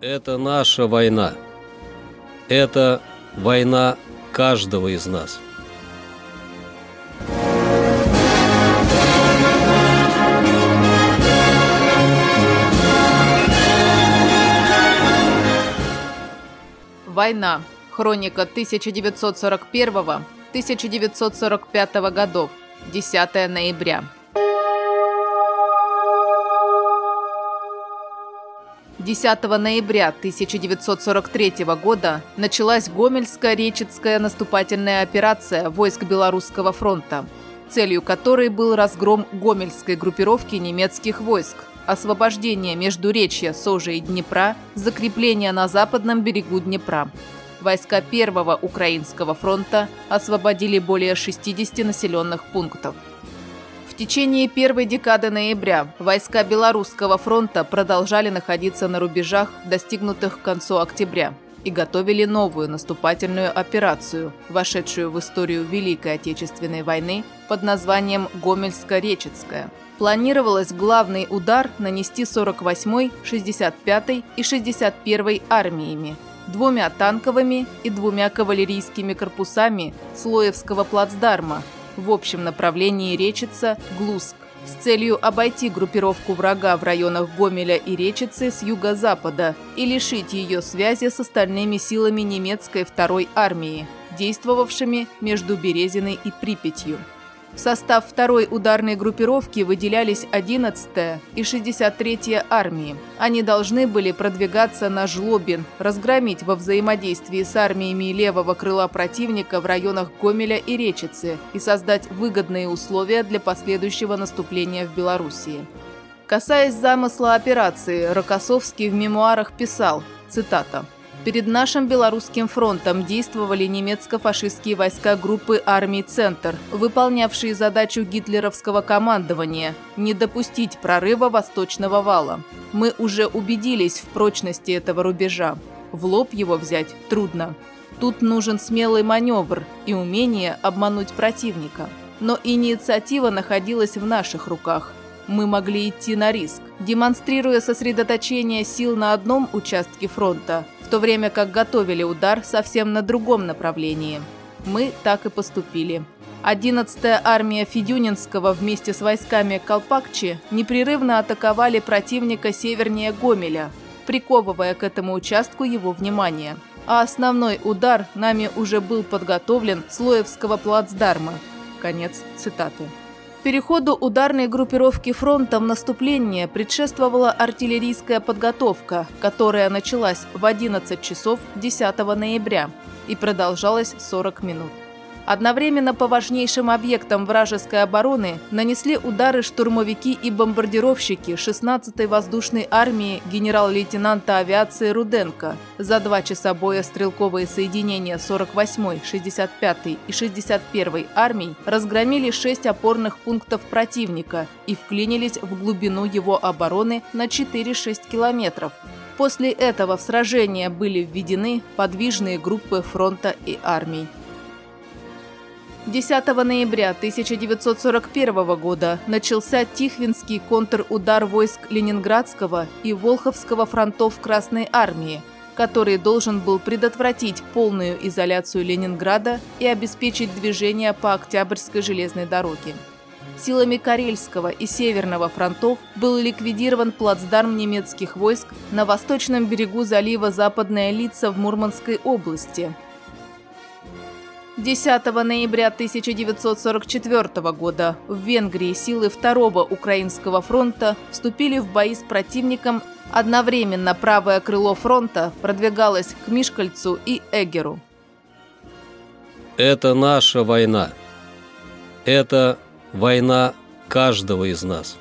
Это наша война. Это война каждого из нас. Война. Хроника 1941-1945 годов. 10 ноября. 10 ноября 1943 года началась Гомельская-Речицкая наступательная операция войск Белорусского фронта, целью которой был разгром Гомельской группировки немецких войск, освобождение Междуречья, Сожи и Днепра, закрепление на западном берегу Днепра. Войска Первого Украинского фронта освободили более 60 населенных пунктов. В течение первой декады ноября войска Белорусского фронта продолжали находиться на рубежах, достигнутых к концу октября, и готовили новую наступательную операцию, вошедшую в историю Великой Отечественной войны под названием Гомельско-Речицкая. Планировалось главный удар нанести 48-й, 65-й и 61-й армиями, двумя танковыми и двумя кавалерийскими корпусами Слоевского плацдарма – в общем направлении Речица – Глуск с целью обойти группировку врага в районах Гомеля и Речицы с юго-запада и лишить ее связи с остальными силами немецкой второй армии, действовавшими между Березиной и Припятью. В состав второй ударной группировки выделялись 11-я и 63-я армии. Они должны были продвигаться на Жлобин, разгромить во взаимодействии с армиями левого крыла противника в районах Гомеля и Речицы и создать выгодные условия для последующего наступления в Белоруссии. Касаясь замысла операции, Рокоссовский в мемуарах писал, цитата, Перед нашим Белорусским фронтом действовали немецко-фашистские войска группы армий «Центр», выполнявшие задачу гитлеровского командования – не допустить прорыва Восточного вала. Мы уже убедились в прочности этого рубежа. В лоб его взять трудно. Тут нужен смелый маневр и умение обмануть противника. Но инициатива находилась в наших руках. Мы могли идти на риск, демонстрируя сосредоточение сил на одном участке фронта – в то время как готовили удар совсем на другом направлении. Мы так и поступили. 11-я армия Федюнинского вместе с войсками Колпакчи непрерывно атаковали противника севернее Гомеля, приковывая к этому участку его внимание. А основной удар нами уже был подготовлен с Лоевского плацдарма. Конец цитаты. Переходу ударной группировки фронта в наступление предшествовала артиллерийская подготовка, которая началась в 11 часов 10 ноября и продолжалась 40 минут. Одновременно по важнейшим объектам вражеской обороны нанесли удары штурмовики и бомбардировщики 16-й воздушной армии генерал-лейтенанта авиации Руденко. За два часа боя стрелковые соединения 48-й, 65-й и 61-й армий разгромили шесть опорных пунктов противника и вклинились в глубину его обороны на 4-6 километров. После этого в сражение были введены подвижные группы фронта и армий. 10 ноября 1941 года начался Тихвинский контрудар войск Ленинградского и Волховского фронтов Красной Армии, который должен был предотвратить полную изоляцию Ленинграда и обеспечить движение по Октябрьской железной дороге. Силами Карельского и Северного фронтов был ликвидирован плацдарм немецких войск на восточном берегу залива Западная Лица в Мурманской области – 10 ноября 1944 года в Венгрии силы Второго Украинского фронта вступили в бои с противником. Одновременно правое крыло фронта продвигалось к Мишкальцу и Эгеру. Это наша война. Это война каждого из нас.